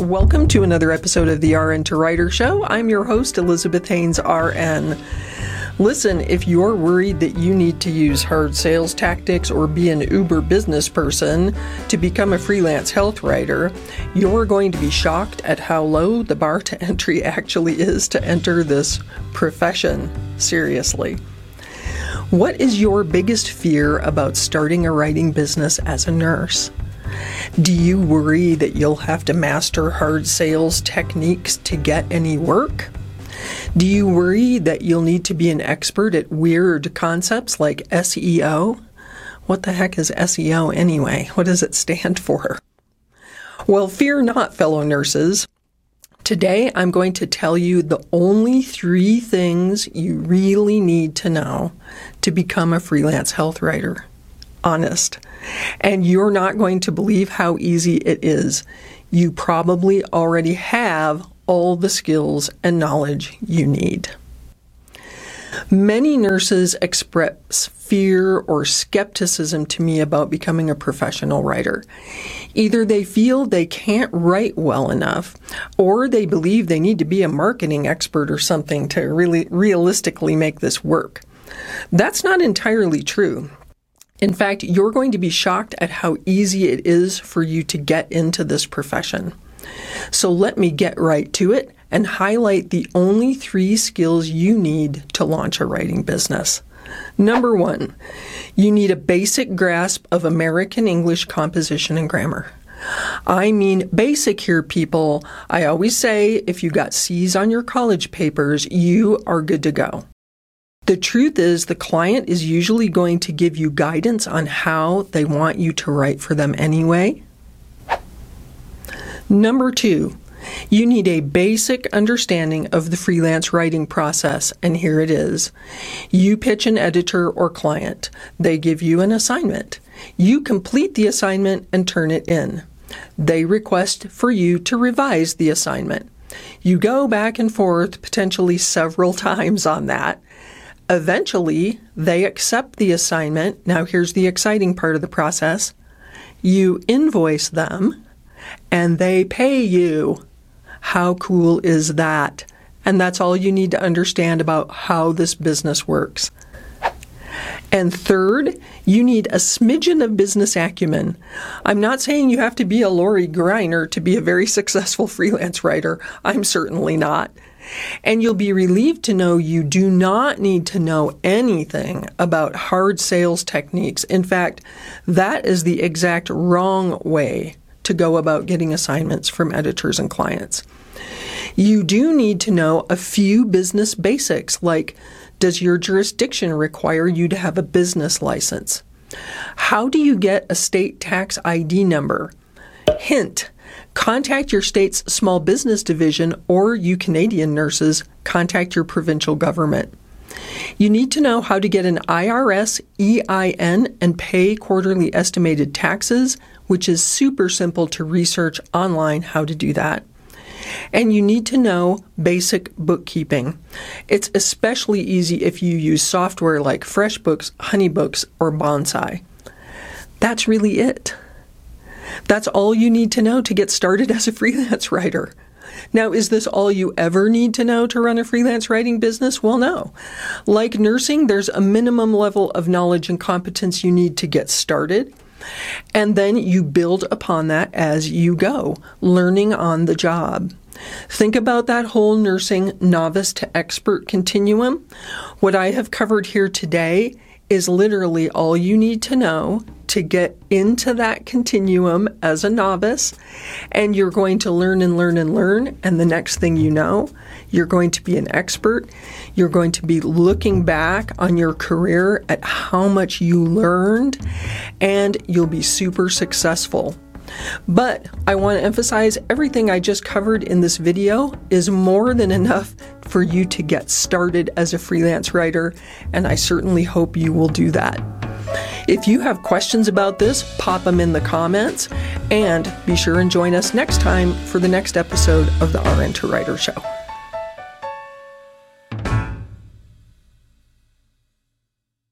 Welcome to another episode of the RN to Writer Show. I'm your host, Elizabeth Haynes, RN. Listen, if you're worried that you need to use hard sales tactics or be an uber business person to become a freelance health writer, you're going to be shocked at how low the bar to entry actually is to enter this profession. Seriously. What is your biggest fear about starting a writing business as a nurse? Do you worry that you'll have to master hard sales techniques to get any work? Do you worry that you'll need to be an expert at weird concepts like SEO? What the heck is SEO anyway? What does it stand for? Well, fear not, fellow nurses. Today, I'm going to tell you the only three things you really need to know to become a freelance health writer. Honest. And you're not going to believe how easy it is. You probably already have all the skills and knowledge you need. Many nurses express fear or skepticism to me about becoming a professional writer. Either they feel they can't write well enough, or they believe they need to be a marketing expert or something to really realistically make this work. That's not entirely true. In fact, you're going to be shocked at how easy it is for you to get into this profession. So let me get right to it and highlight the only three skills you need to launch a writing business. Number one, you need a basic grasp of American English composition and grammar. I mean basic here, people. I always say if you got C's on your college papers, you are good to go. The truth is, the client is usually going to give you guidance on how they want you to write for them anyway. Number two, you need a basic understanding of the freelance writing process, and here it is. You pitch an editor or client. They give you an assignment. You complete the assignment and turn it in. They request for you to revise the assignment. You go back and forth potentially several times on that. Eventually, they accept the assignment. Now, here's the exciting part of the process you invoice them and they pay you. How cool is that? And that's all you need to understand about how this business works. And third, you need a smidgen of business acumen. I'm not saying you have to be a Lori Greiner to be a very successful freelance writer. I'm certainly not. And you'll be relieved to know you do not need to know anything about hard sales techniques. In fact, that is the exact wrong way to go about getting assignments from editors and clients. You do need to know a few business basics like does your jurisdiction require you to have a business license? How do you get a state tax ID number? Hint Contact your state's small business division, or you Canadian nurses, contact your provincial government. You need to know how to get an IRS EIN and pay quarterly estimated taxes, which is super simple to research online how to do that. And you need to know basic bookkeeping. It's especially easy if you use software like FreshBooks, HoneyBooks, or Bonsai. That's really it. That's all you need to know to get started as a freelance writer. Now, is this all you ever need to know to run a freelance writing business? Well, no. Like nursing, there's a minimum level of knowledge and competence you need to get started. And then you build upon that as you go, learning on the job. Think about that whole nursing novice to expert continuum. What I have covered here today is literally all you need to know to get into that continuum as a novice. And you're going to learn and learn and learn. And the next thing you know, you're going to be an expert. You're going to be looking back on your career at how much you learned, and you'll be super successful. But I want to emphasize everything I just covered in this video is more than enough for you to get started as a freelance writer, and I certainly hope you will do that. If you have questions about this, pop them in the comments, and be sure and join us next time for the next episode of the RN to Writer Show.